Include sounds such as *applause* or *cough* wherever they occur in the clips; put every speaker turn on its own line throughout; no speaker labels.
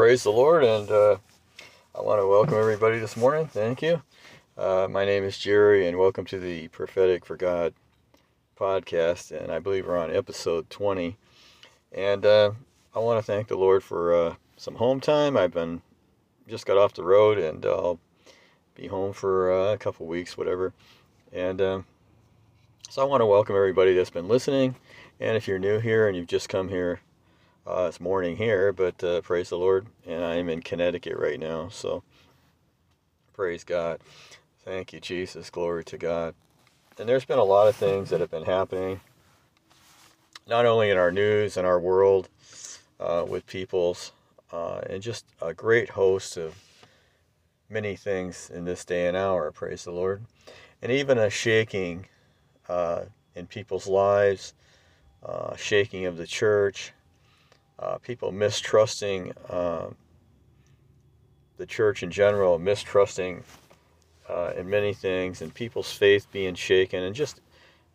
praise the Lord, and uh, I want to welcome everybody this morning. Thank you. Uh, my name is Jerry, and welcome to the Prophetic for God podcast. And I believe we're on episode 20. And uh, I want to thank the Lord for uh, some home time. I've been just got off the road, and I'll be home for uh, a couple weeks, whatever. And uh, so I want to welcome everybody that's been listening. And if you're new here and you've just come here, uh, it's morning here, but uh, praise the Lord. And I'm in Connecticut right now. So praise God. Thank you, Jesus. Glory to God. And there's been a lot of things that have been happening, not only in our news and our world uh, with peoples, uh, and just a great host of many things in this day and hour. Praise the Lord. And even a shaking uh, in people's lives, uh, shaking of the church, uh, people mistrusting um, the church in general, mistrusting uh, in many things, and people's faith being shaken, and just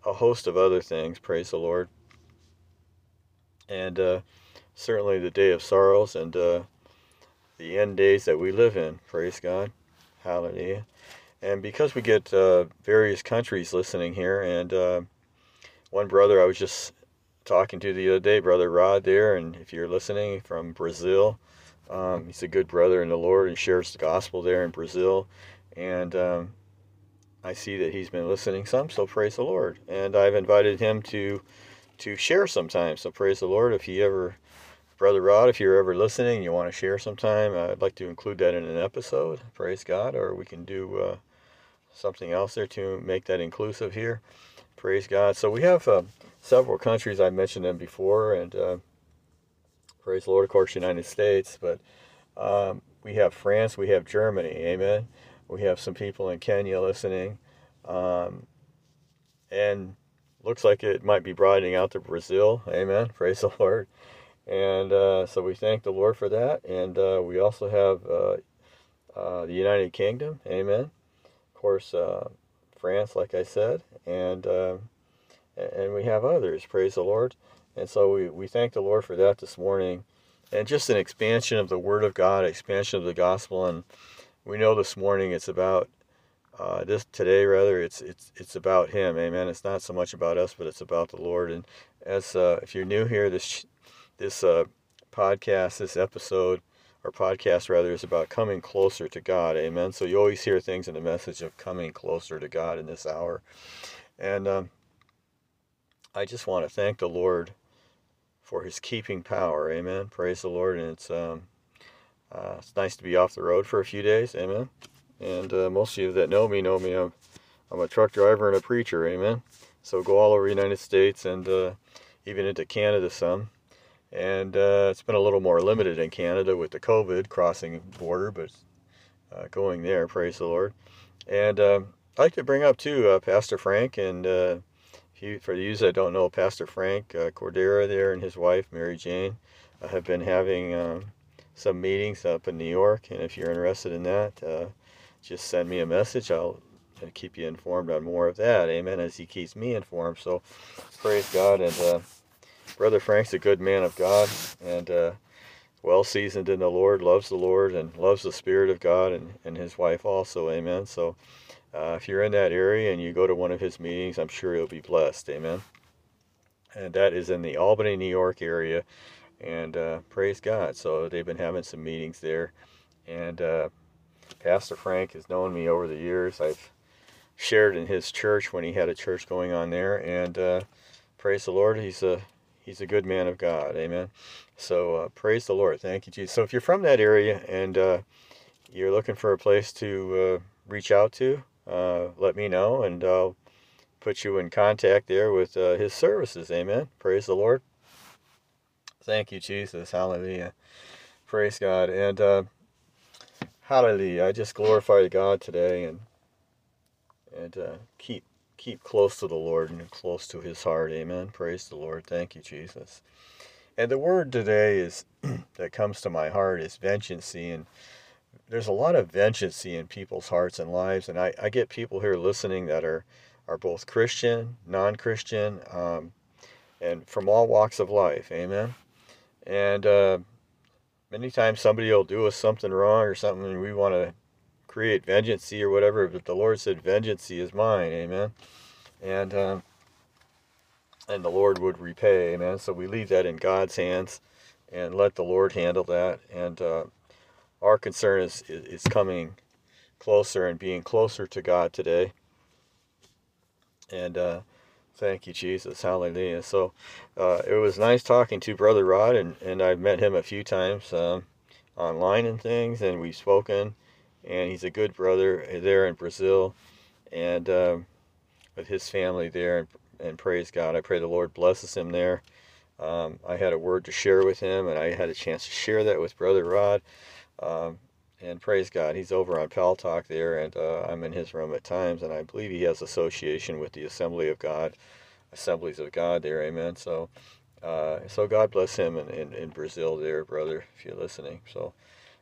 a host of other things. Praise the Lord. And uh, certainly the day of sorrows and uh, the end days that we live in. Praise God. Hallelujah. And because we get uh, various countries listening here, and uh, one brother I was just talking to the other day, Brother Rod there, and if you're listening from Brazil, um, he's a good brother in the Lord and shares the gospel there in Brazil. And um, I see that he's been listening some, so praise the Lord. And I've invited him to to share sometime. So praise the Lord. If he ever, Brother Rod, if you're ever listening, you want to share sometime, I'd like to include that in an episode. Praise God. Or we can do uh, something else there to make that inclusive here. Praise God. So we have uh, several countries. I mentioned them before, and uh, praise the Lord, of course, United States. But um, we have France, we have Germany. Amen. We have some people in Kenya listening, um, and looks like it might be broadening out to Brazil. Amen. Praise the Lord. And uh, so we thank the Lord for that. And uh, we also have uh, uh the United Kingdom. Amen. Of course, uh, France, like I said, and and we have others. Praise the Lord. And so we, we thank the Lord for that this morning. And just an expansion of the Word of God, expansion of the gospel. And we know this morning it's about uh, this today rather it's it's it's about Him. Amen. It's not so much about us, but it's about the Lord. And as uh, if you're new here, this this uh, podcast, this episode or podcast rather, is about coming closer to God. Amen. So you always hear things in the message of coming closer to God in this hour. And um, I just want to thank the Lord for His keeping power. Amen. Praise the Lord. And it's um, uh, it's nice to be off the road for a few days. Amen. And uh, most of you that know me know me. I'm, I'm a truck driver and a preacher. Amen. So go all over the United States and uh, even into Canada some. And uh, it's been a little more limited in Canada with the COVID crossing border, but uh, going there, praise the Lord. And um, I'd like to bring up too uh, Pastor Frank and he, for you that don't know, Pastor Frank uh, Cordera there and his wife, Mary Jane, uh, have been having um, some meetings up in New York. And if you're interested in that, uh, just send me a message. I'll uh, keep you informed on more of that. Amen. As he keeps me informed. So praise God. And uh, Brother Frank's a good man of God and uh, well seasoned in the Lord, loves the Lord and loves the Spirit of God and, and his wife also. Amen. So uh, if you're in that area and you go to one of his meetings, I'm sure you'll be blessed. Amen. And that is in the Albany, New York area. And uh, praise God. So they've been having some meetings there. And uh, Pastor Frank has known me over the years. I've shared in his church when he had a church going on there. And uh, praise the Lord, he's a he's a good man of God. Amen. So uh, praise the Lord. Thank you, Jesus. So if you're from that area and uh, you're looking for a place to reach out to, uh, let me know and I'll put you in contact there with uh, his services. Amen. Praise the Lord. Thank you, Jesus. Hallelujah. Praise God. And uh, hallelujah. I just glorify God today and and uh, keep keep close to the Lord and close to his heart. Amen. Praise the Lord. Thank you, Jesus. And the word today is *clears throat* that comes to my heart is vengeancy and there's a lot of vengeance in people's hearts and lives, and I, I get people here listening that are are both Christian, non-Christian, um, and from all walks of life. Amen. And uh, many times somebody will do us something wrong or something, and we want to create vengeance or whatever. But the Lord said, "Vengeance is mine." Amen. And um, and the Lord would repay. Amen. So we leave that in God's hands, and let the Lord handle that. And uh, our concern is, is coming closer and being closer to God today. And uh, thank you, Jesus. Hallelujah. So uh, it was nice talking to Brother Rod, and, and I've met him a few times um, online and things, and we've spoken. And he's a good brother there in Brazil, and um, with his family there. And, and, praise God. I pray the Lord blesses him there. Um, I had a word to share with him, and I had a chance to share that with Brother Rod. Um, and praise God, he's over on Pal Talk there, and uh, I'm in his room at times, and I believe he has association with the Assembly of God, Assemblies of God there, amen. So, uh, so God bless him in, in, in, Brazil there, brother, if you're listening. So,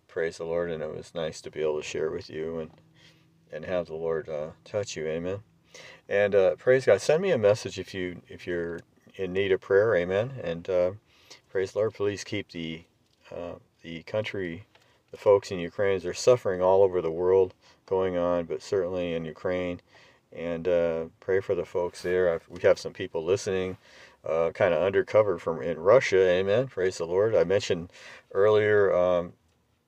praise the Lord, and it was nice to be able to share with you and and have the Lord uh, touch you, amen. And uh, praise God. Send me a message if you if you're in need of prayer, amen. And uh, praise the Lord. Please keep the uh, the country the folks in Ukraine. They're suffering all over the world going on, but certainly in Ukraine. And uh, pray for the folks there. I've, we have some people listening, uh, kind of undercover from in Russia. Amen. Praise the Lord. I mentioned earlier um,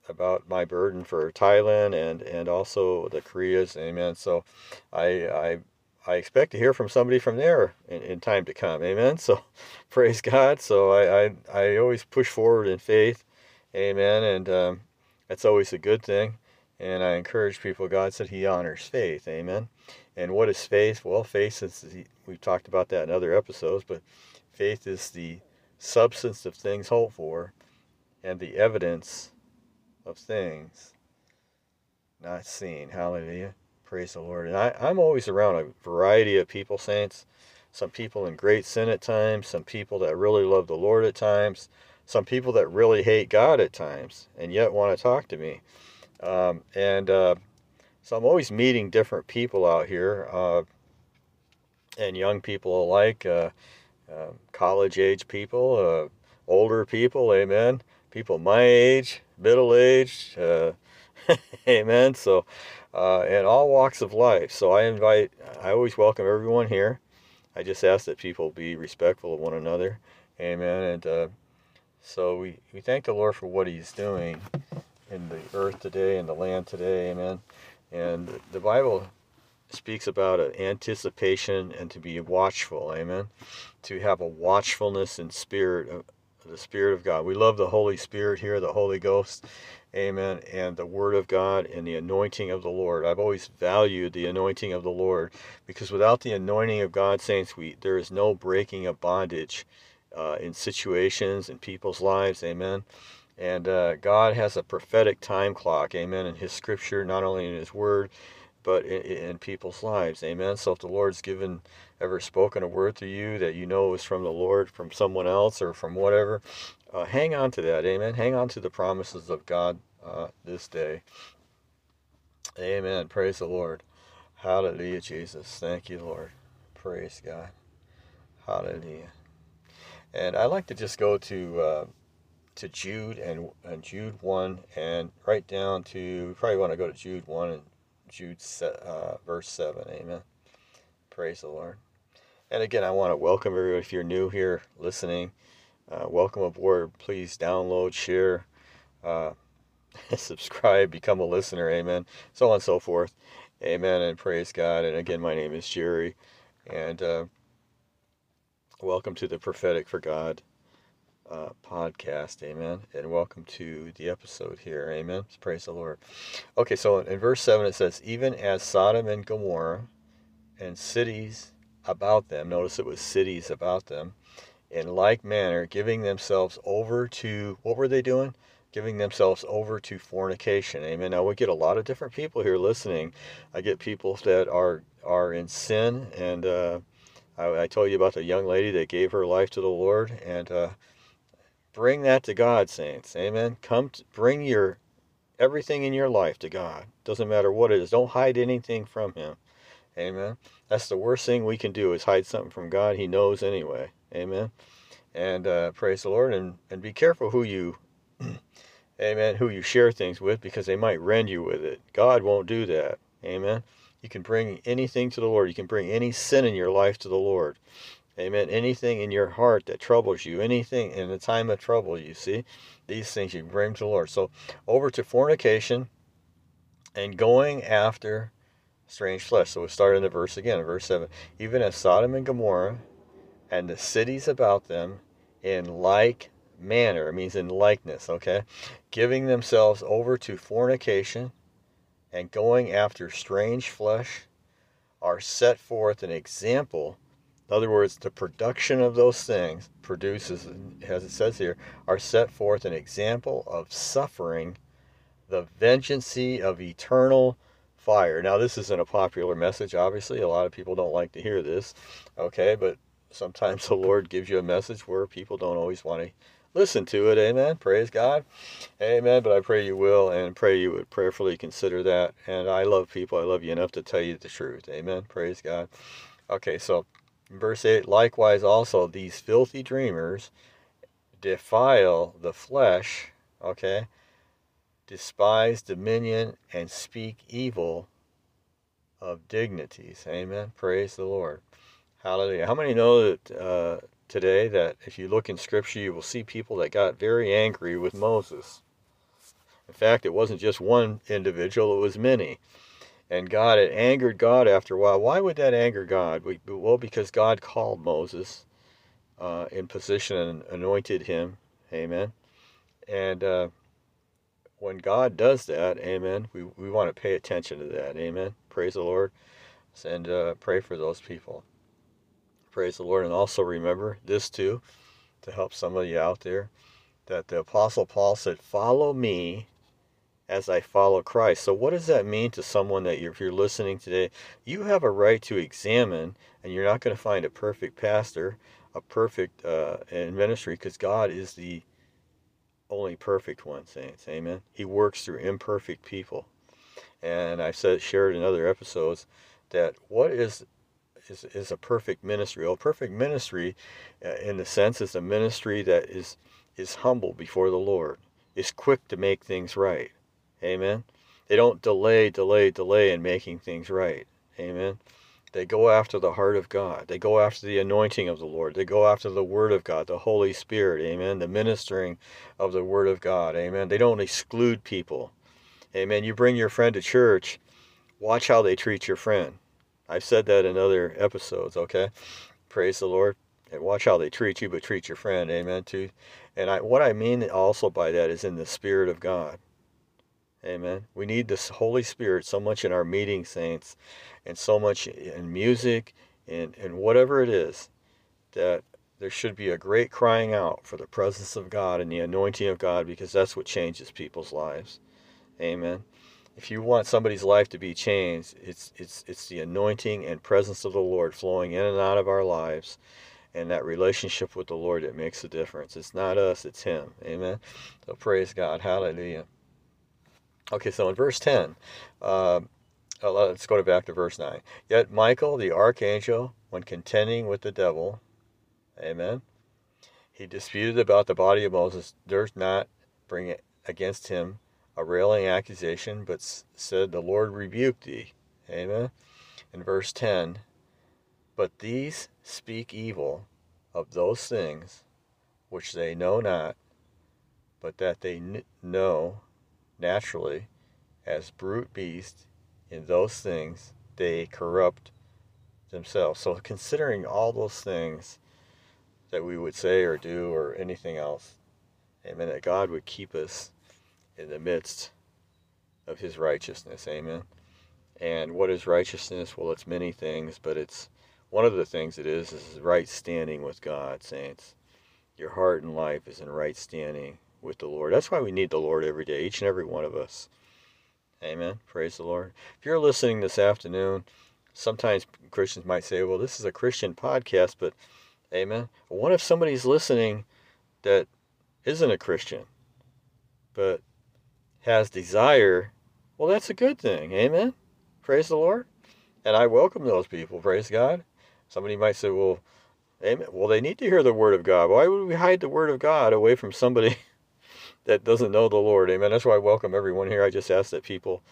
about my burden for Thailand and and also the Koreas. Amen. So I I I expect to hear from somebody from there in, in time to come. Amen. So *laughs* praise God. So I, I, I always push forward in faith. Amen. And um, that's always a good thing. And I encourage people, God said He honors faith. Amen. And what is faith? Well, faith is, we've talked about that in other episodes, but faith is the substance of things hoped for and the evidence of things not seen. Hallelujah. Praise the Lord. And I, I'm always around a variety of people, saints. Some people in great sin at times, some people that really love the Lord at times, some people that really hate God at times and yet want to talk to me. Um, and uh, so I'm always meeting different people out here uh, and young people alike, uh, um, college age people, uh, older people, amen. People my age, middle age, uh, *laughs* amen. So, uh, and all walks of life. So I invite, I always welcome everyone here. I just ask that people be respectful of one another. Amen. And so we, we thank the Lord for what He's doing in the earth today and the land today. Amen. And the Bible speaks about an anticipation and to be watchful. Amen. To have a watchfulness in spirit, uh, the Spirit of God. We love the Holy Spirit here, the Holy Ghost. Amen. And the Word of God and the anointing of the Lord. I've always valued the anointing of the Lord because without the anointing of God, saints, we there is no breaking of bondage uh, in situations in people's lives. Amen. And uh, God has a prophetic time clock. Amen. In His Scripture, not only in His Word, but in, in people's lives. Amen. So if the Lord's given ever spoken a word to you that you know is from the Lord, from someone else, or from whatever, uh, hang on to that. Amen. Hang on to the promises of God uh, this day. Amen. Praise the Lord. Hallelujah, Jesus. Thank you, Lord. Praise God. Hallelujah. And I like to just go to uh, to Jude and, and Jude 1 and right down to, probably want to go to Jude 1 and Jude uh, verse 7. Amen. Praise the Lord. And again, I want to welcome everyone. If you're new here listening, uh, welcome aboard. Please download, share, uh, *laughs* subscribe, become a listener. Amen. So on and so forth. Amen. And praise God. And again, my name is Jerry. And uh, Welcome to the Prophetic for God uh, podcast, amen. And welcome to the episode here, amen. Praise the Lord. Okay, so in, verse 7 it says, Even as Sodom and Gomorrah and cities about them, notice it was cities about them, in like manner, giving themselves over to, what were they doing? Giving themselves over to fornication, amen. Now we get a lot of different people here listening. I get people that are are in sin and uh, I, I, told you about the young lady that gave her life to the Lord, and uh, bring that to God, saints. Amen. Come, to, bring your everything in your life to God. Doesn't matter what it is. Don't hide anything from Him. Amen. That's the worst thing we can do is hide something from God. He knows anyway. Amen. And uh, praise the Lord, and and be careful who you *clears throat* amen, who you share things with because they might rend you with it. God won't do that. Amen. You can bring anything to the Lord. You can bring any sin in your life to the Lord. Amen. Anything in your heart that troubles you, anything in the time of trouble, you see, these things you bring to the Lord. So over to fornication and going after strange flesh. So we start in the verse again, verse 7. Even as Sodom and Gomorrah and the cities about them in like manner, it means in likeness, okay? Giving themselves over to fornication and going after strange flesh are set forth an example in other words, the production of those things produces, as it says here, are set forth an example of suffering, the vengeancy of eternal fire. Now, this isn't a popular message, obviously. A lot of people don't like to hear this, okay? But sometimes *laughs* the Lord gives you a message where people don't always want to listen to it. Amen. Praise God. Amen. But I pray you will and pray you would prayerfully consider that. And I love people. I love you enough to tell you the truth. Amen. Praise God. Okay, so Verse 8 Likewise, also, these filthy dreamers defile the flesh, okay, despise dominion, and speak evil of dignities. Amen. Praise the Lord. Hallelujah. How many know that uh, today that if you look in Scripture, you will see people that got very angry with Moses? In fact, it wasn't just one individual, it was many and God, it angered God after a while. Why would that anger God? Well, because God called Moses uh, in position and anointed him. Amen. And uh, when God does that, amen, we, we want to pay attention to that. Amen. Praise the Lord. And uh, pray for those people. Praise the Lord. And also remember this too, to help somebody out there, that the Apostle Paul said, Follow me as I follow Christ. So, what does that mean to someone that you're, if you're listening today? You have a right to examine, and you're not going to find a perfect pastor, a perfect uh, in ministry, because God is the only perfect one, saints. Amen. He works through imperfect people. And I've said, shared in other episodes that what is is, is a perfect ministry? Well, perfect ministry, uh, in the sense, is a ministry that is is humble before the Lord, is quick to make things right Amen. They don't delay, delay, delay in making things right. Amen. They go after the heart of God. They go after the anointing of the Lord. They go after the Word of God, the Holy Spirit. Amen. The ministering of the Word of God. Amen. They don't exclude people. Amen. You bring your friend to church, watch how they treat your friend. I've said that in other episodes, okay? Praise the Lord. And watch how they treat you, but treat your friend. Amen. Too. And I, what I mean also by that is in the Spirit of God. Amen. We need this Holy Spirit so much in our meeting, saints, and so much in music and, and whatever it is, that there should be a great crying out for the presence of God and the anointing of God because that's what changes people's lives. Amen. If you want somebody's life to be changed, it's it's it's the anointing and presence of the Lord flowing in and out of our lives and that relationship with the Lord that makes a difference. It's not us, it's him. Amen. So praise God. Hallelujah. Okay, so in verse 10, uh, let's go back to verse 9. Yet Michael, the archangel, when contending with the devil, amen, he disputed about the body of Moses, durst not bring it against him a railing accusation, but said, The Lord rebuked thee. Amen. In verse 10, but these speak evil of those things which they know not, but that they know naturally as brute beasts in those things they corrupt themselves. So considering all those things that we would say or do or anything else, amen, that God would keep us in the midst of his righteousness. Amen. And what is righteousness? Well, it's many things, but it's one of the things it is is right standing with God, saints. Your heart and life is in right standing with the Lord. That's why we need the Lord every day, each and every one of us. Amen. Praise the Lord. If you're listening this afternoon, sometimes Christians might say, well, this is a Christian podcast, but amen. What if somebody's listening that isn't a Christian, but has desire? Well, that's a good thing. Amen. Praise the Lord. And I welcome those people. Praise God. Somebody might say, well, amen. Well, they need to hear the word of God. Why would we hide the word of God away from somebody *laughs* that doesn't know the Lord. Amen. That's why I welcome everyone here. I just ask that people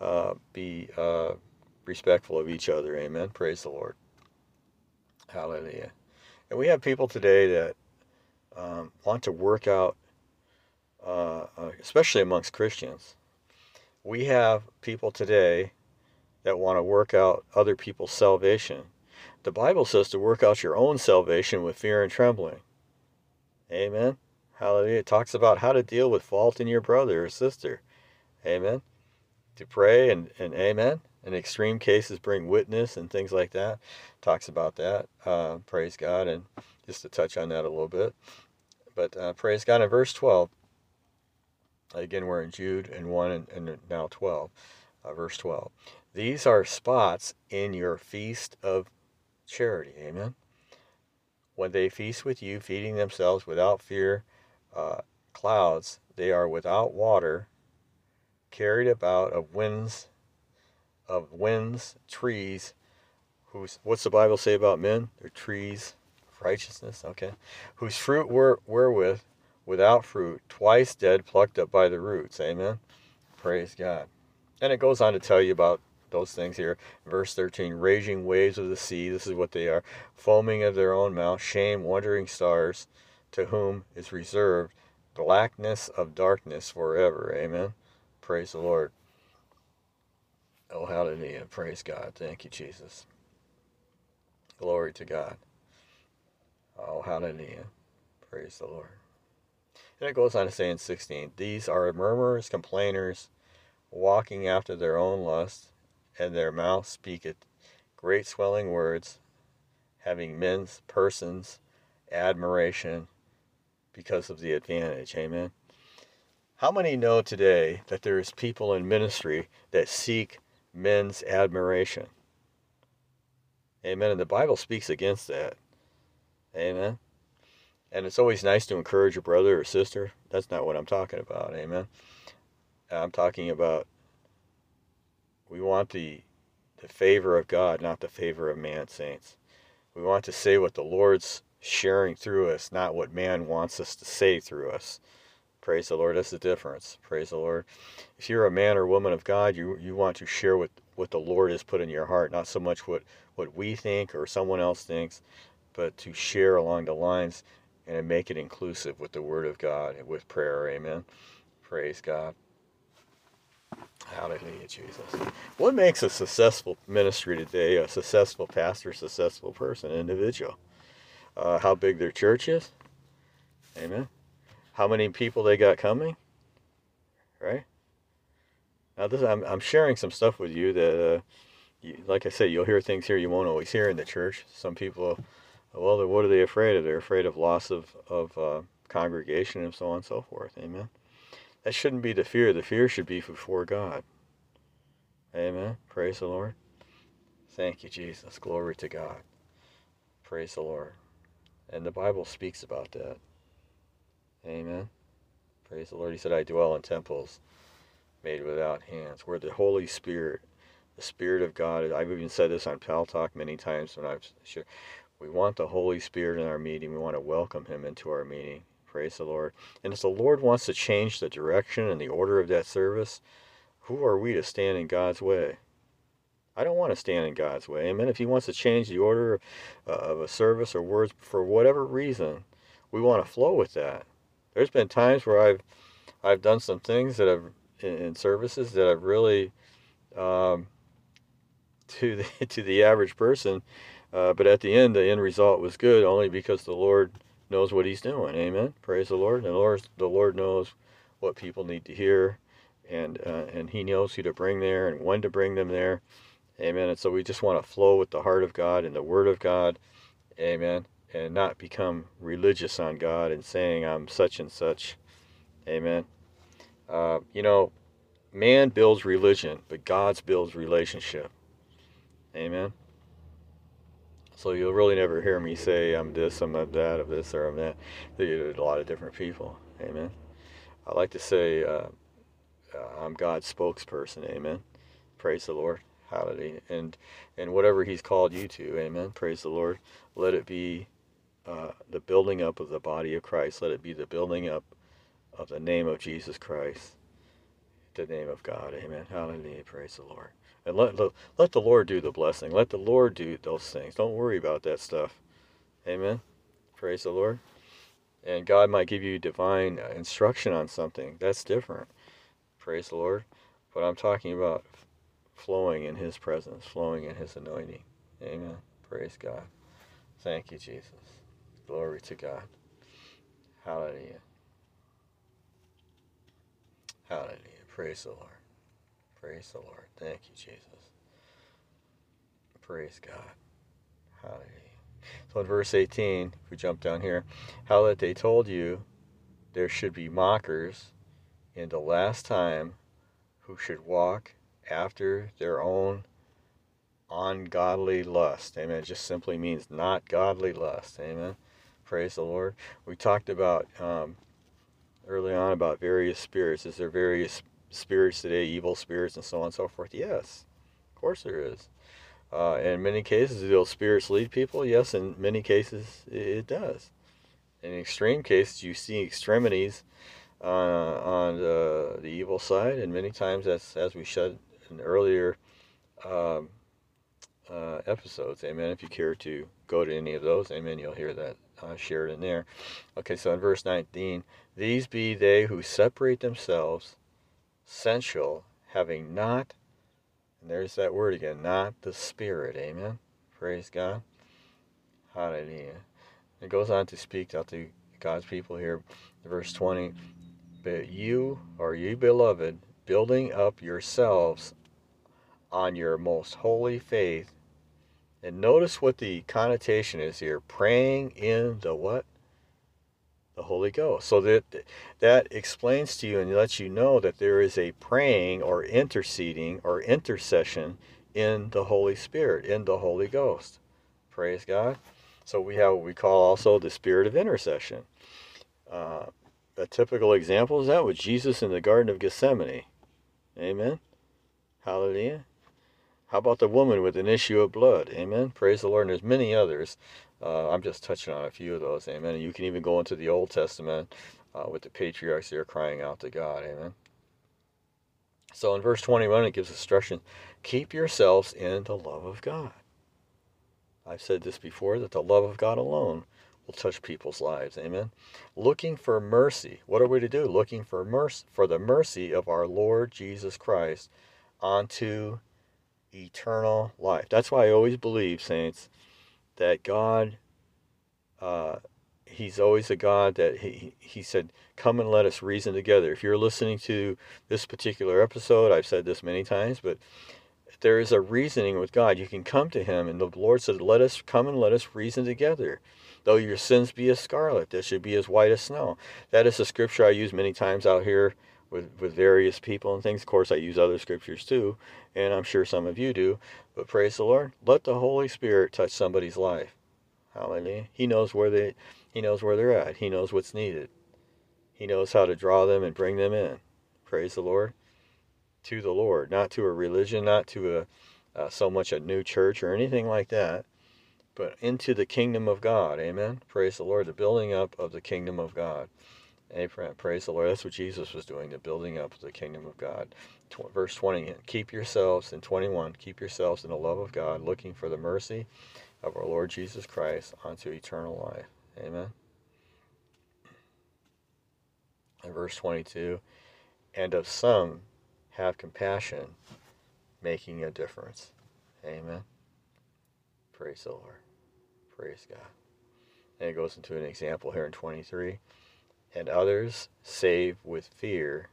uh, be uh, respectful of each other. Amen. Praise the Lord. Hallelujah. And we have people today that um, want to work out, uh, uh especially amongst Christians. We have people today that want to work out other people's salvation. The Bible says to work out your own salvation with fear and trembling. Amen. Hallelujah. It talks about how to deal with fault in your brother or sister. Amen. To pray and, and amen. In extreme cases, bring witness and things like that. Talks about that. Uh, praise God. And just to touch on that a little bit. But uh, praise God. In verse 12, again, we're in Jude and 1 and, and now 12. Uh, verse 12. These are spots in your feast of charity. Amen. When they feast with you, feeding themselves without fear uh, clouds, they are without water, carried about of winds, of winds, trees. Whose what's the Bible say about men? They're trees righteousness. Okay, whose fruit were wherewith, without fruit, twice dead, plucked up by the roots. Amen. Praise God. And it goes on to tell you about those things here. Verse 13 raging waves of the sea, this is what they are, foaming of their own mouth, shame, wandering stars, to whom is reserved blackness of darkness forever. Amen. Praise the Lord. Oh, hallelujah. Praise God. Thank you, Jesus. Glory to God. Oh, hallelujah. Praise the Lord. And it goes on to say in 16, These are murmurers, complainers, walking after their own lust, and their mouth speaketh great swelling words, having men's persons admiration because of the advantage. Amen. How many know today that there is people in ministry that seek men's admiration? Amen. And the Bible speaks against that. Amen. And it's always nice to encourage a brother or sister. That's not what I'm talking about. Amen. I'm talking about we want the the favor of God, not the favor of man, saints. We want to say what the Lord's sharing through us, not what man wants us to say through us. Praise the Lord. That's the difference. Praise the Lord. If you're a man or woman of God, you, you want to share what, what the Lord has put in your heart, not so much what, what we think or someone else thinks, but to share along the lines and make it inclusive with the Word of God and with prayer. Amen. Praise God. Hallelujah, Jesus. What makes a successful ministry today, a successful pastor, successful person, individual? uh, how big their church is. Amen. How many people they got coming. Right. Now this, I'm, I'm sharing some stuff with you that, uh, you, like I said, you'll hear things here you won't always hear in the church. Some people, well, what are they afraid of? They're afraid of loss of, of uh, congregation and so on and so forth. Amen. That shouldn't be the fear. The fear should be before God. Amen. Praise the Lord. Thank you, Jesus. Glory to God. Praise the Lord. And the Bible speaks about that. Amen. Praise the Lord. He said, I dwell in temples made without hands, where the Holy Spirit, the Spirit of God, I've even said this on Pal Talk many times when I've shared, we want the Holy Spirit in our meeting. We want to welcome Him into our meeting. Praise the Lord. And if the Lord wants to change the direction and the order of that service, who are we to stand in God's way? I don't want to stand in God's way. Amen. If He wants to change the order uh, of a service or words for whatever reason, we want to flow with that. There's been times where I've I've done some things that have in, in services that have really um, *laughs* to the to the average person, uh, but at the end, the end result was good only because the Lord knows what He's doing. Amen. Praise the Lord. And the Lord the Lord knows what people need to hear, and uh, and He knows who to bring there and when to bring them there. Amen. And so we just want to flow with the heart of God and the Word of God. Amen. And not become religious on God and saying, I'm such and such. Amen. Uh, you know, man builds religion, but God's builds relationship. Amen. So you'll really never hear me say I'm this, I'm that, of this, or I'm that. There's a lot of different people. Amen. I like to say uh, uh I'm God's spokesperson. Amen. Praise the Lord. Hallelujah. And and whatever He's called you to, Amen. Praise the Lord. Let it be uh, the building up of the body of Christ. Let it be the building up of the name of Jesus Christ, the name of God. Amen. Hallelujah. Praise the Lord. And let, let, let the Lord do the blessing. Let the Lord do those things. Don't worry about that stuff. Amen. Praise the Lord. And God might give you divine uh, instruction on something. That's different. Praise the Lord. But I'm talking about flowing in His presence, flowing in His anointing. Amen. Praise God. Thank you, Jesus. Glory to God. Hallelujah. Hallelujah. Praise the Lord. Praise the Lord. Thank you, Jesus. Praise God. Hallelujah. So in verse 18, if we jump down here, how that they told you there should be mockers in the last time who should walk after their own ungodly lust. Amen. It just simply means not godly lust. Amen. Praise the Lord. We talked about um, early on about various spirits. Is there various spirits today, evil spirits, and so on and so forth? Yes, of course there is. Uh, in many cases, do those spirits lead people? Yes, in many cases it does. In extreme cases, you see extremities uh, on the, the evil side, and many times, as as we said in earlier um, uh, episodes, amen. If you care to go to any of those, amen, you'll hear that uh, shared in there. Okay, so in verse 19, these be they who separate themselves, sensual, having not and there's that word again, not the Spirit. Amen. Praise God. Hallelujah. It goes on to speak out to God's people here, verse 20. But you, or you beloved, building up yourselves on your most holy faith. And notice what the connotation is here praying in the what? The Holy Ghost. So that that explains to you and lets you know that there is a praying or interceding or intercession in the Holy Spirit, in the Holy Ghost. Praise God. So we have what we call also the spirit of intercession. Uh, a typical example is that with Jesus in the Garden of Gethsemane. Amen. Hallelujah. How about the woman with an issue of blood? Amen. Praise the Lord. And there's many others. Uh, I'm just touching on a few of those. Amen. And you can even go into the Old Testament uh, with the patriarchs there crying out to God. Amen. So in verse 21, it gives instruction keep yourselves in the love of God. I've said this before that the love of God alone will touch people's lives. Amen. Looking for mercy. What are we to do? Looking for mercy for the mercy of our Lord Jesus Christ onto eternal life. That's why I always believe, saints, that God, uh, He's always a God that he, he said, Come and let us reason together. If you're listening to this particular episode, I've said this many times, but there is a reasoning with God. You can come to Him, and the Lord said, Let us come and let us reason together. Though your sins be as scarlet, they should be as white as snow. That is a scripture I use many times out here with, with various people and things. Of course, I use other scriptures too, and I'm sure some of you do. But praise the Lord. Let the Holy Spirit touch somebody's life. Hallelujah. He knows where they he knows where they're at. He knows what's needed. He knows how to draw them and bring them in. Praise the Lord. To the Lord, not to a religion, not to a uh, so much a new church or anything like that, but into the kingdom of God. Amen. Praise the Lord. The building up of the kingdom of God. Amen. Praise the Lord. That's what Jesus was doing, the building up of the kingdom of God. Verse 20, keep yourselves, in 21, keep yourselves in the love of God, looking for the mercy of our Lord Jesus Christ unto eternal life. Amen. In verse 22, and of some have compassion, making a difference. Amen. Praise the Lord. Praise God. And it goes into an example here in 23 and others save with fear,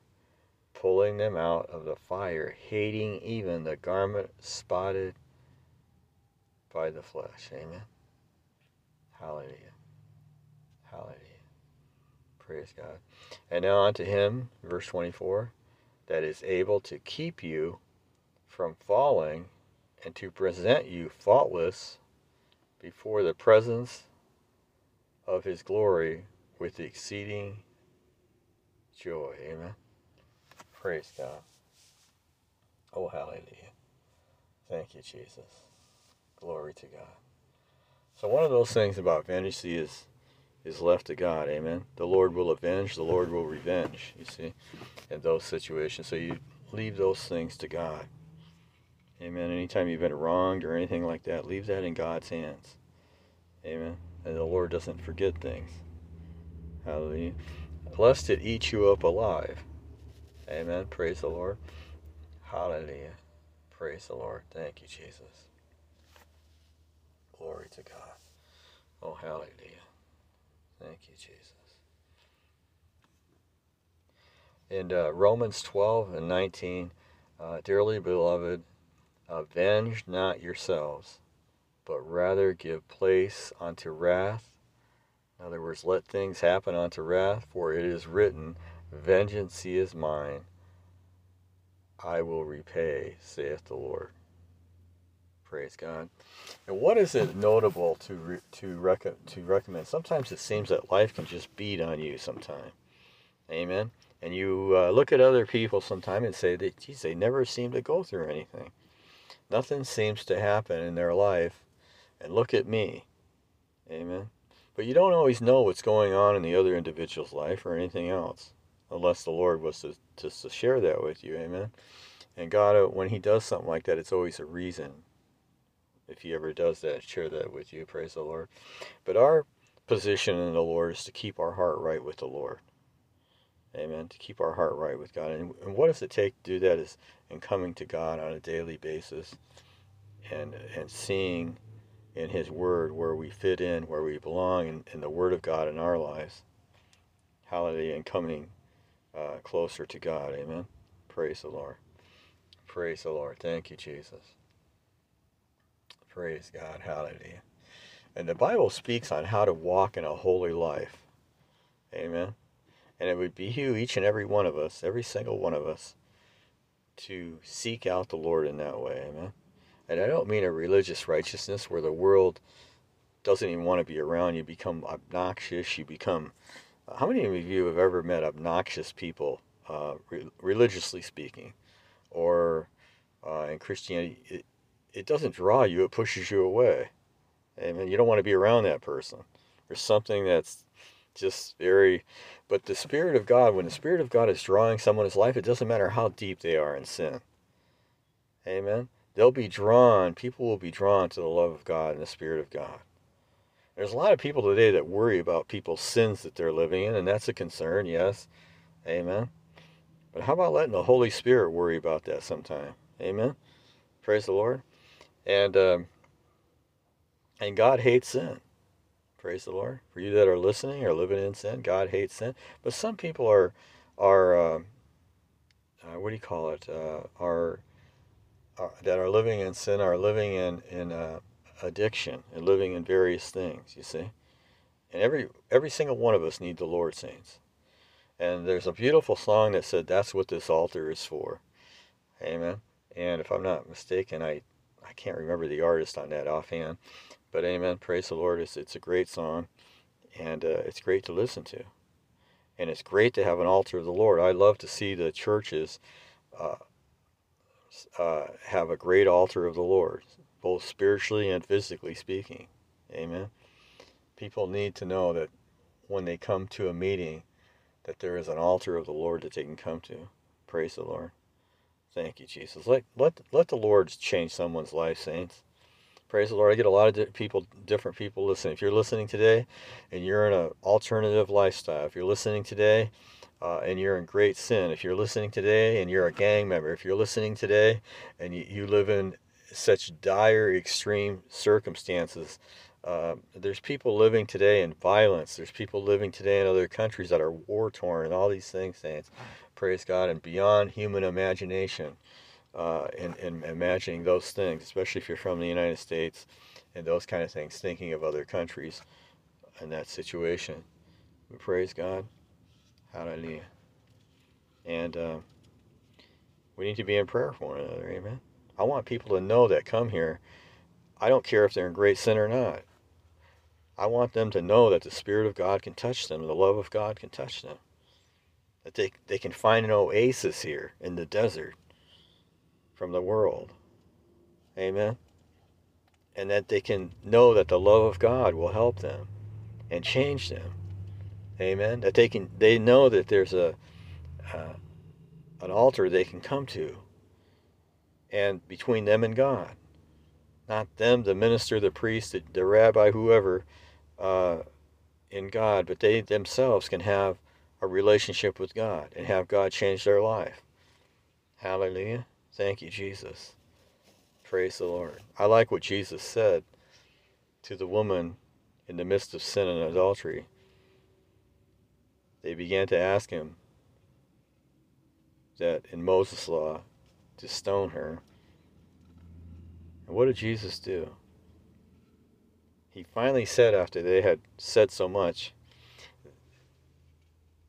pulling them out of the fire, hating even the garment spotted by the flesh. Amen. Hallelujah. Hallelujah. Praise God. And now unto him, verse 24, that is able to keep you from falling and to present you faultless before the presence of his glory with exceeding joy. Amen. Praise God. Oh, hallelujah. Thank you, Jesus. Glory to God. So one of those things about vanity is is left to God. Amen. The Lord will avenge, the Lord will revenge, you see, in those situations. So you leave those things to God. Amen. Anytime you've been wronged or anything like that, leave that in God's hands. Amen. And the Lord doesn't forget things. Hallelujah. Lest it eat you up alive. Amen. Praise the Lord. Hallelujah. Praise the Lord. Thank you, Jesus. Glory to God. Oh, hallelujah. Thank you, Jesus. In uh, Romans 12 and 19, uh, dearly beloved, avenge not yourselves, but rather give place unto wrath. In other words, let things happen unto wrath, for it is written, Vengeance is mine, I will repay, saith the Lord. Praise God. And what is it notable to re, to rec- to recommend? Sometimes it seems that life can just beat on you. Sometime, Amen. And you uh, look at other people sometime and say that, geez, they never seem to go through anything. Nothing seems to happen in their life. And look at me. Amen. But you don't always know what's going on in the other individual's life or anything else, unless the Lord was to, just to share that with you. Amen. And God, uh, when He does something like that, it's always a reason if he ever does that, share that with you. Praise the Lord. But our position in the Lord is to keep our heart right with the Lord. Amen. To keep our heart right with God. And, and what does it take to do that is in coming to God on a daily basis and and seeing in his word where we fit in, where we belong in the word of God in our lives. Hallelujah. And coming uh, closer to God. Amen. Praise the Lord. Praise the Lord. Thank you, Jesus. Praise God. Hallelujah. And the Bible speaks on how to walk in a holy life. Amen. And it would behoove each and every one of us, every single one of us, to seek out the Lord in that way. Amen. And I don't mean a religious righteousness where the world doesn't even want to be around you, become obnoxious, you become. How many of you have ever met obnoxious people, uh, re- religiously speaking, or uh, in Christianity? It, it doesn't draw you, it pushes you away. Amen. You don't want to be around that person. There's something that's just very but the spirit of God, when the spirit of God is drawing someone's life, it doesn't matter how deep they are in sin. Amen. They'll be drawn, people will be drawn to the love of God and the spirit of God. There's a lot of people today that worry about people's sins that they're living in, and that's a concern, yes. Amen. But how about letting the Holy Spirit worry about that sometime? Amen. Praise the Lord. And um, and God hates sin. Praise the Lord. For you that are listening or living in sin, God hates sin. But some people are are uh, uh, what do you call it? Uh, are, are, that are living in sin are living in in uh, addiction and living in various things. You see, and every every single one of us need the Lord, saints. And there's a beautiful song that said, "That's what this altar is for." Amen. And if I'm not mistaken, I I can't remember the artist on that offhand, but amen. Praise the Lord. It's, it's a great song, and uh, it's great to listen to. And it's great to have an altar of the Lord. I love to see the churches uh, uh, have a great altar of the Lord, both spiritually and physically speaking. Amen. People need to know that when they come to a meeting, that there is an altar of the Lord that they can come to. Praise the Lord. Thank you, Jesus. Let, let, let the Lord change someone's life, saints. Praise the Lord. I get a lot of people, different people listening. If you're listening today and you're in an alternative lifestyle, if you're listening today uh, and you're in great sin, if you're listening today and you're a gang member, if you're listening today and you, you live in such dire, extreme circumstances, uh, there's people living today in violence. There's people living today in other countries that are war torn and all these things, saints praise God, and beyond human imagination uh, in, in imagining those things, especially if you're from the United States and those kind of things, thinking of other countries in that situation. We praise God. Hallelujah. And uh, we need to be in prayer for one another. Amen. I want people to know that come here. I don't care if they're in great sin or not. I want them to know that the Spirit of God can touch them, the love of God can touch them that they, they can find an oasis here in the desert from the world. Amen. And that they can know that the love of God will help them and change them. Amen. That they can they know that there's a uh, an altar they can come to and between them and God. Not them, the minister, the priest, the, the rabbi, whoever, uh, in God, but they themselves can have a relationship with God and have God change their life. Hallelujah. Thank you, Jesus. Praise the Lord. I like what Jesus said to the woman in the midst of sin and adultery. They began to ask him that in Moses' law to stone her. And what did Jesus do? He finally said, after they had said so much,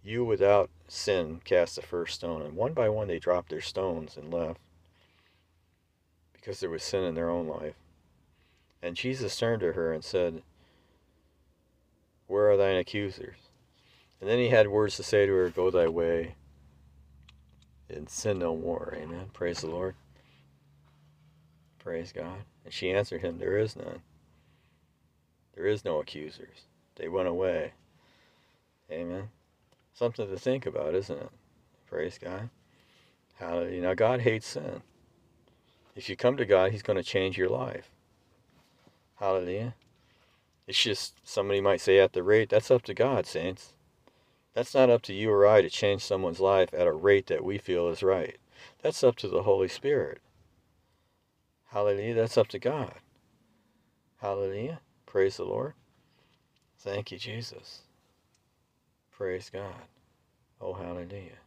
You without sin cast the first stone. And one by one they dropped their stones and left because there was sin in their own life. And Jesus turned to her and said, Where are thine accusers? And then he had words to say to her, Go thy way and sin no more. Amen. Praise the Lord. Praise God. And she answered him, There is none. There is no accusers. They went away. Amen. Something to think about, isn't it? Praise God. Hallelujah. Now, God hates sin. If you come to God, He's going to change your life. Hallelujah. It's just, somebody might say at the rate, that's up to God, saints. That's not up to you or I to change someone's life at a rate that we feel is right. That's up to the Holy Spirit. Hallelujah. That's up to God. Hallelujah. Praise the Lord. Thank you, Jesus. Praise God. Oh, hallelujah.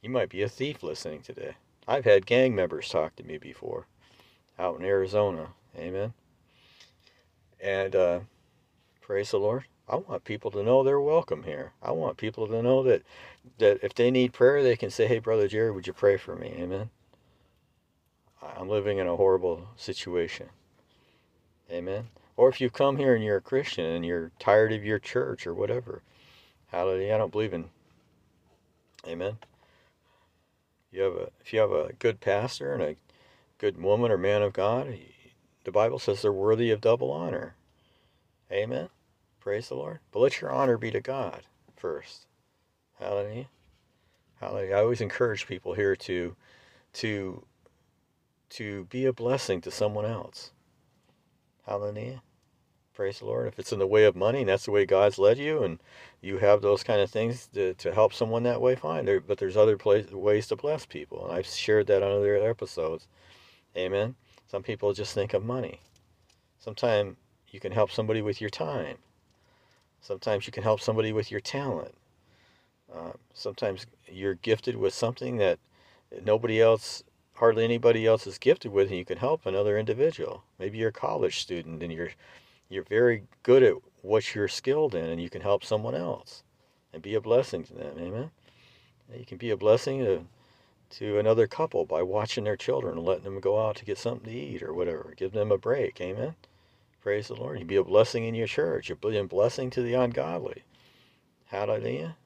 You might be a thief listening today. I've had gang members talk to me before out in Arizona. Amen. And uh, praise the Lord. I want people to know they're welcome here. I want people to know that that if they need prayer, they can say, "Hey, brother Jerry, would you pray for me?" Amen. I'm living in a horrible situation. Amen. Or if you come here and you're a Christian and you're tired of your church or whatever, hallelujah. I don't believe in. Amen. You have a if you have a good pastor and a good woman or man of God, the Bible says they're worthy of double honor. Amen. Praise the Lord. But let your honor be to God first. Hallelujah. Hallelujah. I always encourage people here to to to be a blessing to someone else. Hallelujah. Praise the Lord. If it's in the way of money and that's the way God's led you and you have those kind of things to, to help someone that way, fine. There, but there's other place, ways to bless people. And I've shared that on other episodes. Amen. Some people just think of money. Sometimes you can help somebody with your time. Sometimes you can help somebody with your talent. Uh, sometimes you're gifted with something that nobody else, hardly anybody else is gifted with, and you can help another individual. Maybe you're a college student and you're you're very good at what you're skilled in, and you can help someone else and be a blessing to them. Amen. You can be a blessing to to another couple by watching their children and letting them go out to get something to eat or whatever. Give them a break. Amen. Praise the Lord. You be a blessing in your church. You be a blessing to the ungodly. Hallelujah.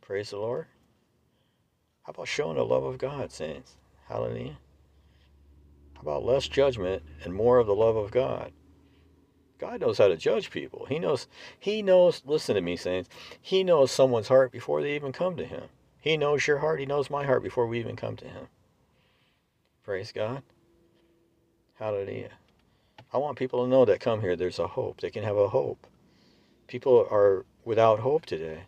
Praise the Lord. How about showing the love of God, saints? Hallelujah. How about less judgment and more of the love of God? God knows how to judge people. He knows, he knows, listen to me, saints. He knows someone's heart before they even come to him. He knows your heart. He knows my heart before we even come to him. Praise God. Hallelujah. I want people to know that come here, there's a hope. They can have a hope. People are without hope today.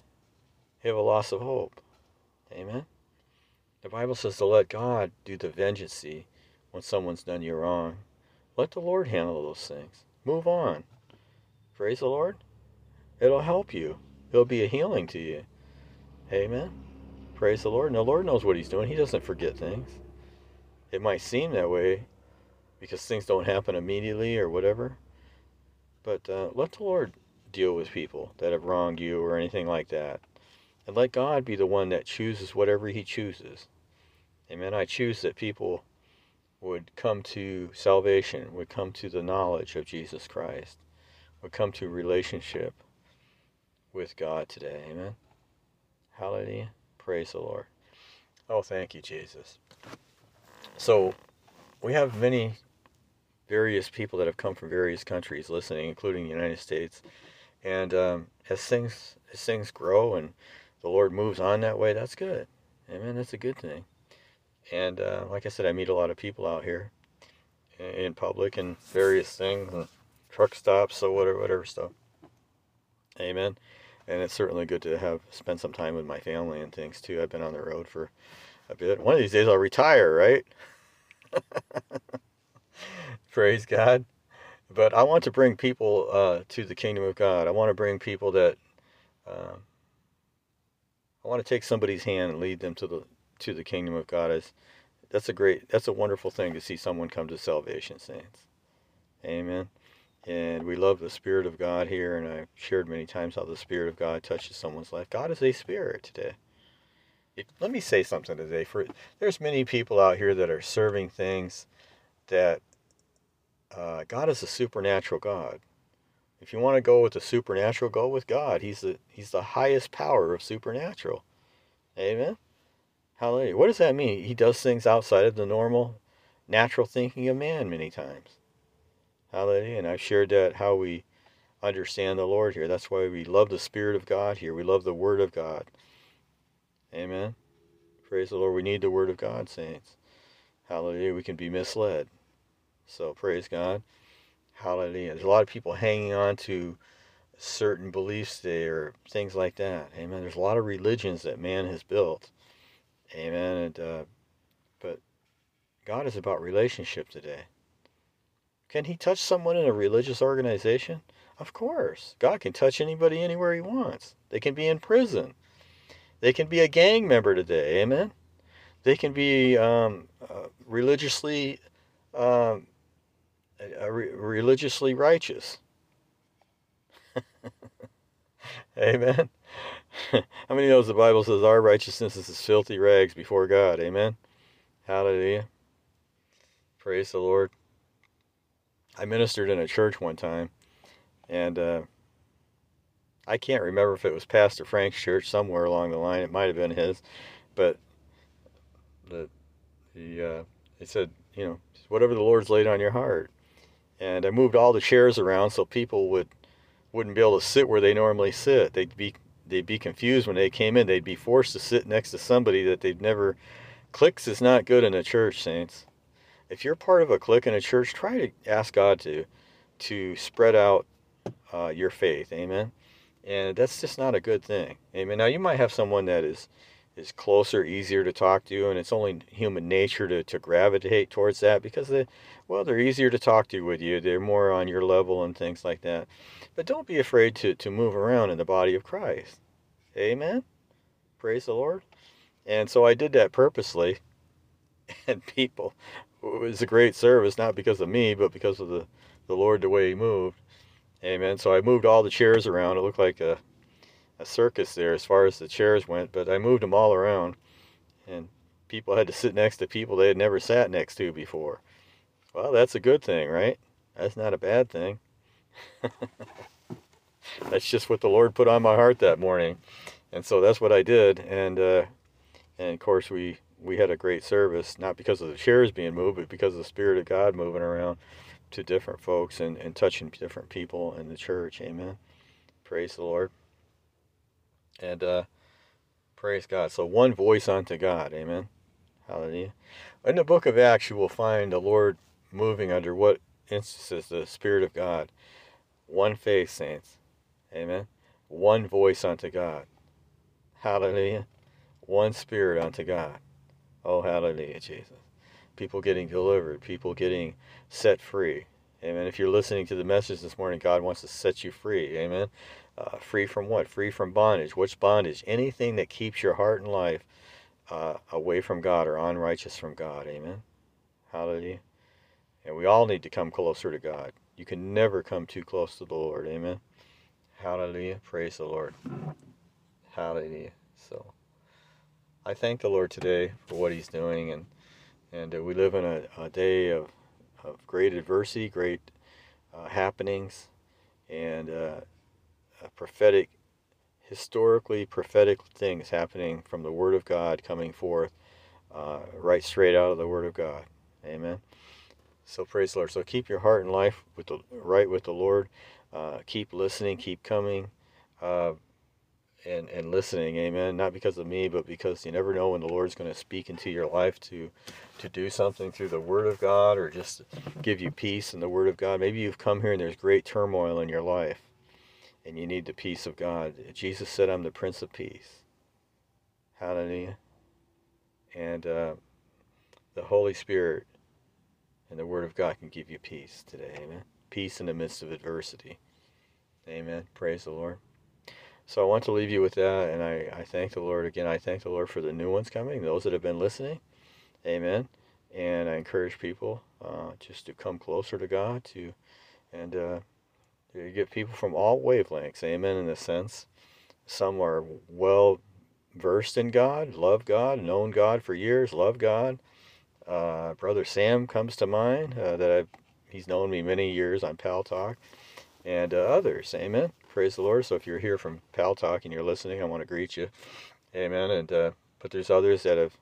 They have a loss of hope. Amen. The Bible says to let God do the vengeance when someone's done you wrong. Let the Lord handle those things. Move on. Praise the Lord. It'll help you. It'll be a healing to you. Amen. Praise the Lord. And the Lord knows what He's doing. He doesn't forget things. It might seem that way because things don't happen immediately or whatever. But uh, let the Lord deal with people that have wronged you or anything like that. And let God be the one that chooses whatever He chooses. Amen. I choose that people would come to salvation, would come to the knowledge of Jesus Christ, would come to relationship with God today. Amen. Hallelujah. Praise the Lord. Oh, thank you, Jesus. So, we have many various people that have come from various countries listening, including the United States. And um, as things as things grow and the Lord moves on that way, that's good. Amen. That's a good thing. And uh, like I said, I meet a lot of people out here in public and various things, and truck stops, so whatever, whatever stuff. Amen. And it's certainly good to have spend some time with my family and things too. I've been on the road for a bit. One of these days I'll retire, right? *laughs* Praise God. But I want to bring people uh, to the kingdom of God. I want to bring people that um, I want to take somebody's hand and lead them to the to the kingdom of God. As that's a great, that's a wonderful thing to see someone come to salvation, saints. Amen. And we love the Spirit of God here, and I've shared many times how the Spirit of God touches someone's life. God is a spirit today. Let me say something today. For there's many people out here that are serving things that uh, God is a supernatural God. If you want to go with the supernatural, go with God. He's the He's the highest power of supernatural. Amen. Hallelujah. What does that mean? He does things outside of the normal, natural thinking of man many times. Hallelujah. And I've shared that how we understand the Lord here. That's why we love the Spirit of God here. We love the Word of God. Amen. Praise the Lord. We need the Word of God, saints. Hallelujah. We can be misled. So praise God. Hallelujah. There's a lot of people hanging on to certain beliefs there, things like that. Amen. There's a lot of religions that man has built. Amen. And, uh, but God is about relationship today. Can he touch someone in a religious organization? Of course. God can touch anybody anywhere he wants. They can be in prison. They can be a gang member today. Amen. They can be um, uh, religiously um, re- religiously righteous. *laughs* Amen. *laughs* How many knows the Bible says our righteousness is as filthy rags before God? Amen. Hallelujah. Praise the Lord. I ministered in a church one time, and uh, I can't remember if it was Pastor Frank's church somewhere along the line. It might have been his, but the the uh, he said, you know, whatever the Lord's laid on your heart, and I moved all the chairs around so people would wouldn't be able to sit where they normally sit. They'd be they'd be confused when they came in. They'd be forced to sit next to somebody that they'd never. Cliques is not good in a church, saints if you're part of a clique in a church, try to ask God to to spread out uh, your faith. Amen. And that's just not a good thing. Amen. Now you might have someone that is is closer, easier to talk to, and it's only human nature to, to gravitate towards that because they well, they're easier to talk to with you. They're more on your level and things like that. But don't be afraid to, to move around in the body of Christ. Amen. Praise the Lord. And so I did that purposely. *laughs* And people it was a great service, not because of me, but because of the, the Lord, the way He moved. Amen. So I moved all the chairs around. It looked like a, a circus there as far as the chairs went, but I moved them all around. And people had to sit next to people they had never sat next to before. Well, that's a good thing, right? That's not a bad thing. *laughs* that's just what the Lord put on my heart that morning. And so that's what I did. And, uh, and of course, we we had a great service, not because of the chairs being moved, but because of the Spirit of God moving around to different folks and, and touching different people in the church. Amen. Praise the Lord. And uh, praise God. So one voice unto God. Amen. Hallelujah. In the book of Acts, you will find the Lord moving under what instances the Spirit of God. One faith, saints. Amen. One voice unto God. Hallelujah. One spirit unto God. Oh, hallelujah, Jesus. People getting delivered, people getting set free. Amen. If you're listening to the message this morning, God wants to set you free. Amen. Uh, free from what? Free from bondage. What's bondage? Anything that keeps your heart and life uh, away from God or unrighteous from God. Amen. Hallelujah. And we all need to come closer to God. You can never come too close to the Lord. Amen. Hallelujah. Praise the Lord. Hallelujah. So. I thank the Lord today for what He's doing, and and uh, we live in a, a, day of, of great adversity, great uh, happenings, and uh, prophetic, historically prophetic things happening from the Word of God coming forth, uh, right straight out of the Word of God. Amen. So praise the Lord. So keep your heart and life with the right with the Lord. uh, keep listening, keep coming, uh, and and listening. Amen. Not because of me, but because you never know when the Lord's going to speak into your life to to do something through the Word of God or just give you peace in the Word of God. Maybe you've come here and there's great turmoil in your life, and you need the peace of God. Jesus said, "I'm the Prince of Peace." Hallelujah. And uh, the Holy Spirit and the Word of God can give you peace today. Amen. Peace in the midst of adversity. Amen. Praise the Lord. So I want to leave you with that, and I, I thank the Lord again. I thank the Lord for the new ones coming, those that have been listening. Amen. And I encourage people uh, just to come closer to God, to and uh, to get people from all wavelengths. Amen. In a sense, some are well versed in God, love God, known God for years, love God. Uh, Brother Sam comes to mind uh, that I've, he's known me many years on Pal Talk, and uh, others. Amen. Praise the Lord. So if you're here from Pal Talk and you're listening, I want to greet you. Amen. And uh, but there's others that have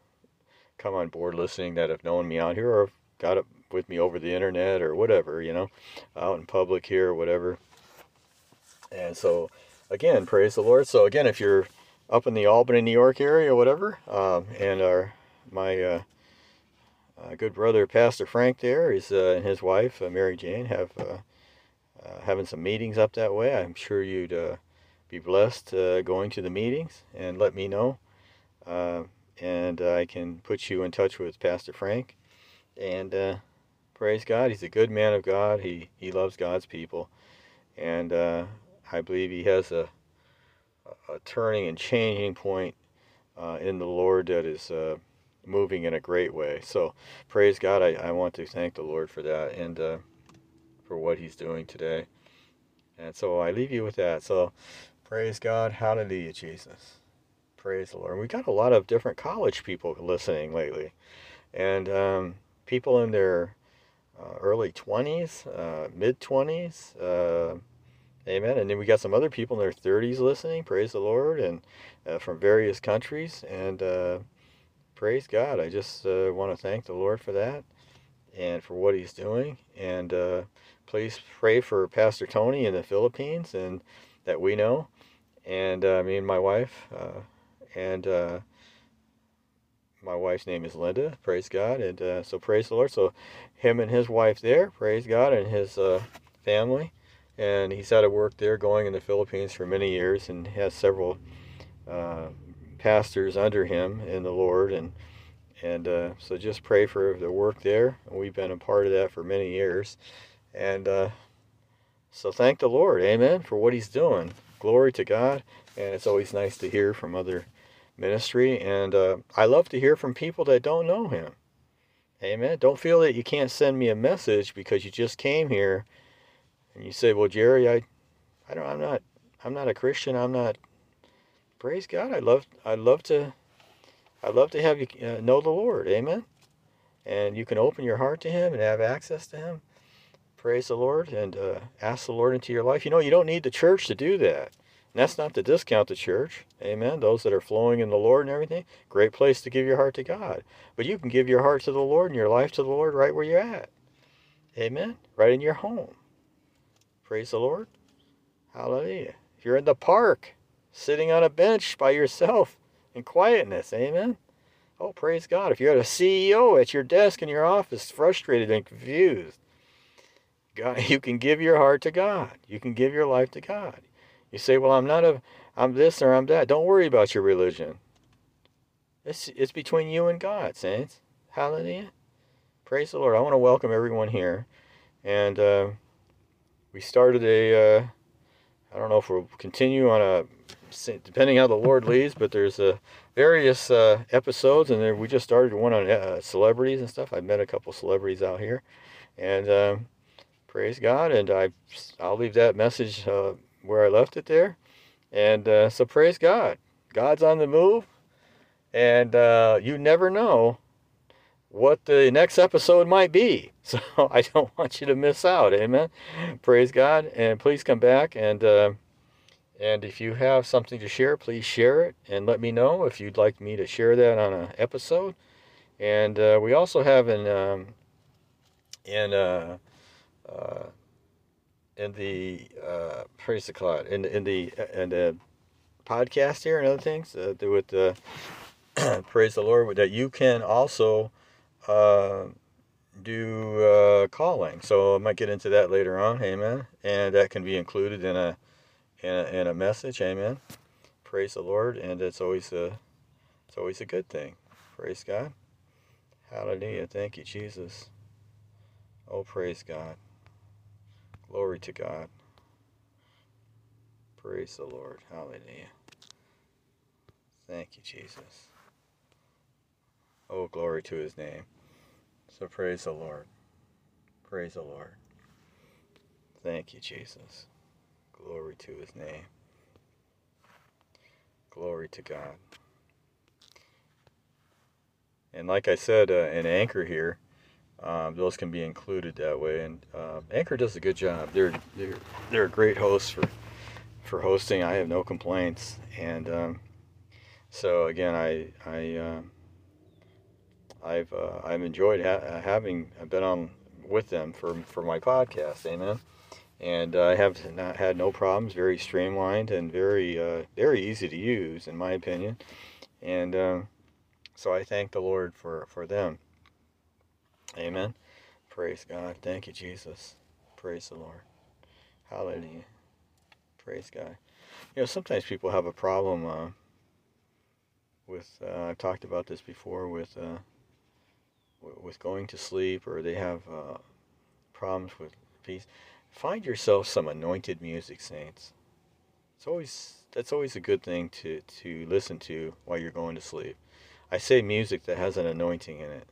come on board listening that have known me out here or got up with me over the internet or whatever, you know, out in public here or whatever. And so again, praise the Lord. So again, if you're up in the Albany, New York area or whatever, um, and our my uh, uh, good brother Pastor Frank there is uh, and his wife uh, Mary Jane have uh, uh, having some meetings up that way. I'm sure you'd be blessed going to the meetings and let me know, and I can put you in touch with Pastor Frank. And praise God, he's a good man of God. He he loves God's people, and I believe he has a a turning and changing point uh, in the Lord that is uh, moving in a great way. So praise God. I, I want to thank the Lord for that and uh, for what he's doing today. And so I leave you with that. So praise God. Hallelujah, Jesus. Praise the Lord. We got a lot of different college people listening lately. And um, people in their uh, early 20s, uh, mid 20s, Amen. And then we got some other people in their 30s listening. Praise the Lord, and uh, from various countries. And uh, praise God. I just uh, want to thank the Lord for that and for what He's doing. And uh, please pray for Pastor Tony in the Philippines and that we know. And uh, me and my wife. Uh, and my wife's name is Linda. Praise God. And so praise the Lord. So him and his wife there. Praise God and his family and he's had a work there going in the Philippines for many years and has several uh, pastors under him in the Lord and and uh, so just pray for the work there. We've been a part of that for many years, and uh, so thank the Lord, Amen, for what He's doing. Glory to God, and it's always nice to hear from other ministry, and uh, I love to hear from people that don't know Him. Amen. Don't feel that you can't send me a message because you just came here and you say, "Well, Jerry, I, I don't, I'm not, I'm not a Christian. I'm not." Praise God. I love, I love to, I love to have you uh, know the Lord. Amen. And you can open your heart to Him and have access to Him. Praise the Lord and uh, ask the Lord into your life. You know, you don't need the church to do that. And that's not to discount the church. Amen. Those that are flowing in the Lord and everything, great place to give your heart to God. But you can give your heart to the Lord and your life to the Lord right where you're at. Amen. Right in your home. Praise the Lord. Hallelujah. If you're in the park, sitting on a bench by yourself in quietness, amen. Oh, praise God. If you're a CEO at your desk in your office, frustrated and confused, God, *laughs* you can give your heart to God. You can give your life to God. You say, well, I'm not a, I'm this or I'm that. Don't worry about your religion. It's, it's between you and God, saints. Hallelujah. Praise the Lord. I want to welcome everyone here. And, uh, we started a. Uh, I don't know if we'll continue on a, depending how the Lord leads, but there's uh, various uh, episodes, and we just started one on uh, celebrities and stuff. I met a couple celebrities out here, and um, praise God. And I, I'll leave that message uh, where I left it there, and uh, so praise God. God's on the move, and uh, you never know what the next episode might be. *laughs* So I don't want you to miss out. Amen. Praise God. And please come back and uh, and if you have something to share, please share it and let me know if you'd like me to share that on an episode. And uh, we also have an um, in uh, uh, in the uh, praise the cloud in in the in the podcast here and other things uh, with the *clears throat* praise the Lord that you can also uh, do uh, calling. So I might get into that later on. Amen. And that can be included in a in a, in a message. Amen. Praise the Lord, and it's always a it's always a good thing. Praise God. Hallelujah. Thank you, Jesus. Oh, praise God. Glory to God. Praise the Lord. Hallelujah. Thank you, Jesus. Oh, glory to his name. So praise the Lord. Praise the Lord. Thank you, Jesus. Glory to his name. Glory to God. And like I said, uh, an anchor here, um, those can be included that way. And uh, Anchor does a good job. They're they're they're a great host for for hosting. I have no complaints. And um, so again, I I uh, I've uh, I've enjoyed ha- having I've been on with them for for my podcast. Amen. And I have not had no problems. Very streamlined and very uh, very easy to use, in my opinion. And um, so I thank the Lord for for them. Amen. Praise God. Thank you, Jesus. Praise the Lord. Hallelujah. Praise God. You know, sometimes people have a problem uh, with, uh, I've talked about this before, with, uh, with going to sleep or they have uh, problems with peace. Find yourself some anointed music, saints. It's always, that's always a good thing to, to listen to while you're going to sleep. I say music that has an anointing in it.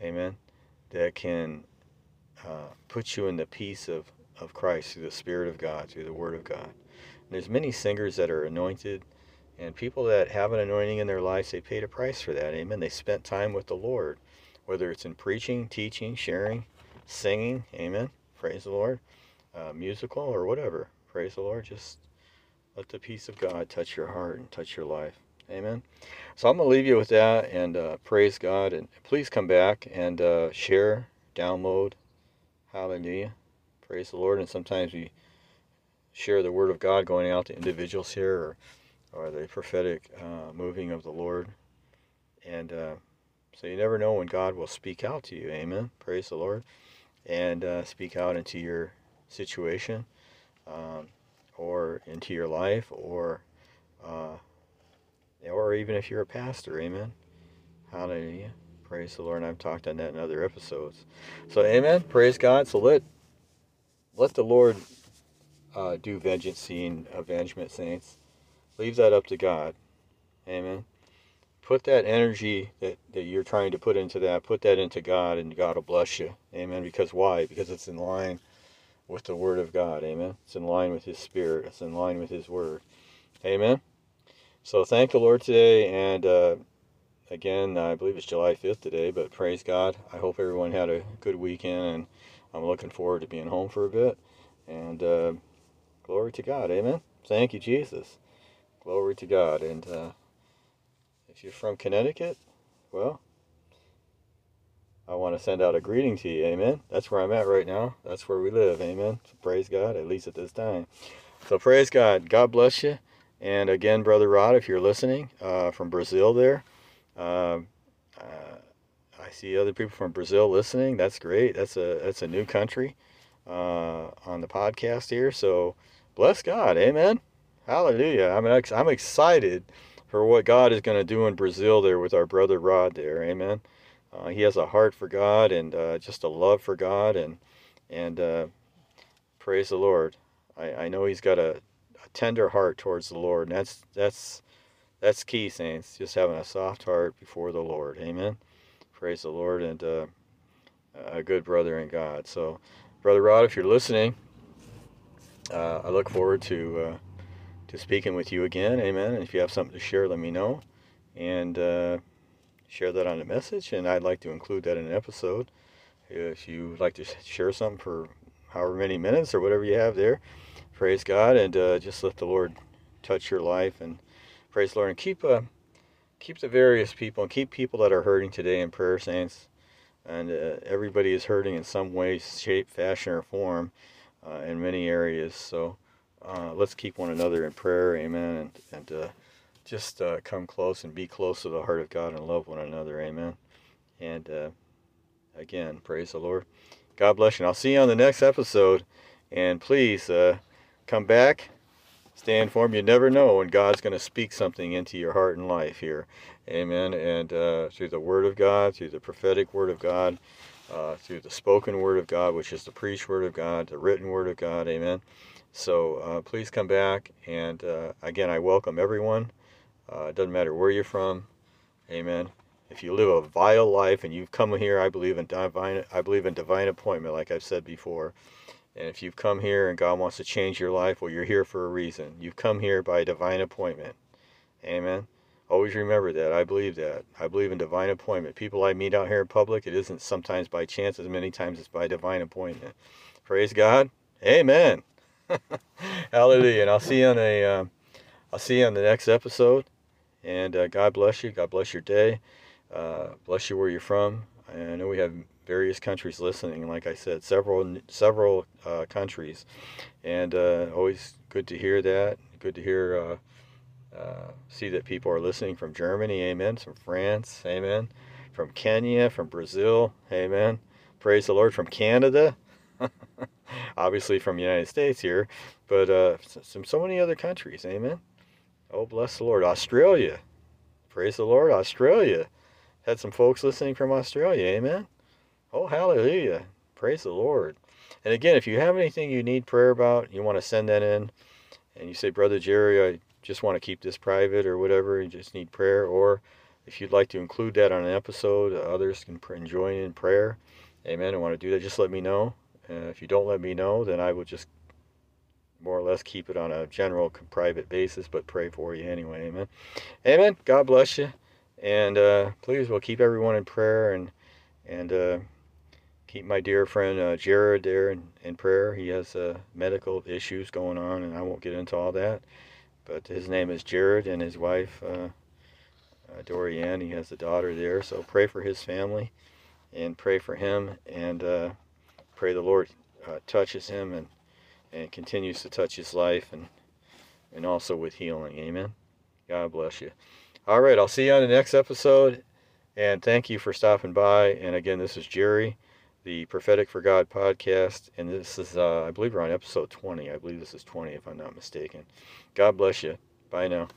Amen that can uh, put you in the peace of, of Christ through the Spirit of God, through the Word of God. And there's many singers that are anointed, and people that have an anointing in their lives, they paid a price for that. Amen. They spent time with the Lord, whether it's in preaching, teaching, sharing, singing. Amen. Praise the Lord. Uh, musical or whatever. Praise the Lord. Just let the peace of God touch your heart and touch your life. Amen. So I'm going to leave you with that and uh, praise God. And please come back and uh, share, download. Hallelujah. Praise the Lord. And sometimes we share the word of God going out to individuals here or, or the prophetic uh, moving of the Lord. And uh, so you never know when God will speak out to you. Amen. Praise the Lord. And uh, speak out into your situation um, or into your life or uh, or even if you're a pastor, amen. Hallelujah. Praise the Lord. And I've talked on that in other episodes. So, amen. Praise God. So let let the Lord uh, do vengeance and avengement, saints. Leave that up to God. Amen. Put that energy that, that you're trying to put into that, put that into God, and God will bless you. Amen. Because why? Because it's in line with the Word of God. Amen. It's in line with His Spirit. It's in line with His Word. Amen. So thank the Lord today, and uh, again, I believe it's July 5th today, but praise God. I hope everyone had a good weekend, and I'm looking forward to being home for a bit. And uh, glory to God, amen. Thank you, Jesus. Glory to God. And uh, if you're from Connecticut, well, I want to send out a greeting to you, amen. That's where I'm at right now. That's where we live, amen. So praise God, at least at this time. So praise God. God bless you. And again, Brother Rod, if you're listening uh, from Brazil there, uh, uh, I see other people from Brazil listening. That's great. That's a that's a new country uh, on the podcast here. So bless God. Amen. Hallelujah. I'm, I'm excited for what God is going to do in Brazil there with our brother Rod there. Amen. Uh, he has a heart for God and uh, just a love for God and and praise the Lord. I, I know he's got a tender heart towards the Lord. And that's that's that's key, saints. Just having a soft heart before the Lord. Amen. Praise the Lord and uh, a good brother in God. So, brother Rod, if you're listening, uh, I look forward to uh, to speaking with you again. Amen. And if you have something to share, let me know and uh, share that on a message. And I'd like to include that in an episode. If you would like to share something for however many minutes or whatever you have there, praise God, and uh, just let the Lord touch your life and praise the Lord and keep uh, keep the various people and keep people that are hurting today in prayer, saints. And uh, everybody is hurting in some way, shape, fashion, or form. uh, in many areas. So uh, let's keep one another in prayer. Amen. And, and uh, just come close and be close to the heart of God and love one another. Amen. And again, praise the Lord. God bless you. And I'll see you on the next episode. And please come back. Stay informed. You never know when God's going to speak something into your heart and life here. Amen. And uh, through the Word of God, through the prophetic Word of God, uh, through the spoken Word of God, which is the preached Word of God, the written Word of God. Amen. So uh, please come back. And uh, again, I welcome everyone. Uh, it doesn't matter where you're from. Amen. If you live a vile life and you've come here, I believe in divine. I believe in divine appointment, like I've said before. And if you've come here and God wants to change your life, well, you're here for a reason. You've come here by divine appointment. Amen. Always remember that. I believe that. I believe in divine appointment. People I meet out here in public, it isn't sometimes by chance, as many times it's by divine appointment. Praise God. Amen. *laughs* Hallelujah. And I'll see you on a, uh, I'll see you on the next episode. And uh, God bless you. God bless your day. Uh, bless you where you're from. I know we have various countries listening. Like I said, several several uh, countries, and uh, always good to hear that. Good to hear, uh, uh, see that people are listening from Germany, Amen. From France, Amen. From Kenya, from Brazil, Amen. Praise the Lord. From Canada, *laughs* obviously from the United States here, but uh, some so many other countries, Amen. Oh, bless the Lord. Australia, praise the Lord. Australia. Had some folks listening from Australia, amen. Oh, hallelujah. Praise the Lord. And again, if you have anything you need prayer about, you want to send that in, and you say, Brother Jerry, I just want to keep this private or whatever, you just need prayer, or if you'd like to include that on an episode, others can join in prayer, amen, I want to do that, just let me know. Uh, if you don't let me know, then I will just more or less keep it on a general private basis, but pray for you anyway, amen. Amen. God bless you. And uh, please, we'll keep everyone in prayer and and uh, keep my dear friend uh, Jared there in, in prayer. He has uh, medical issues going on, and I won't get into all that. But his name is Jared, and his wife uh, uh, Dorianne. He has a daughter there, so pray for his family, and pray for him, and uh, pray the Lord uh, touches him and and continues to touch his life, and and also with healing. Amen. God bless you. All right, I'll see you on the next episode. And thank you for stopping by. And again, this is Jerry, the Prophetic for God podcast. And this is, uh, I believe we're on episode 20. I believe this is 20, if I'm not mistaken. God bless you. Bye now.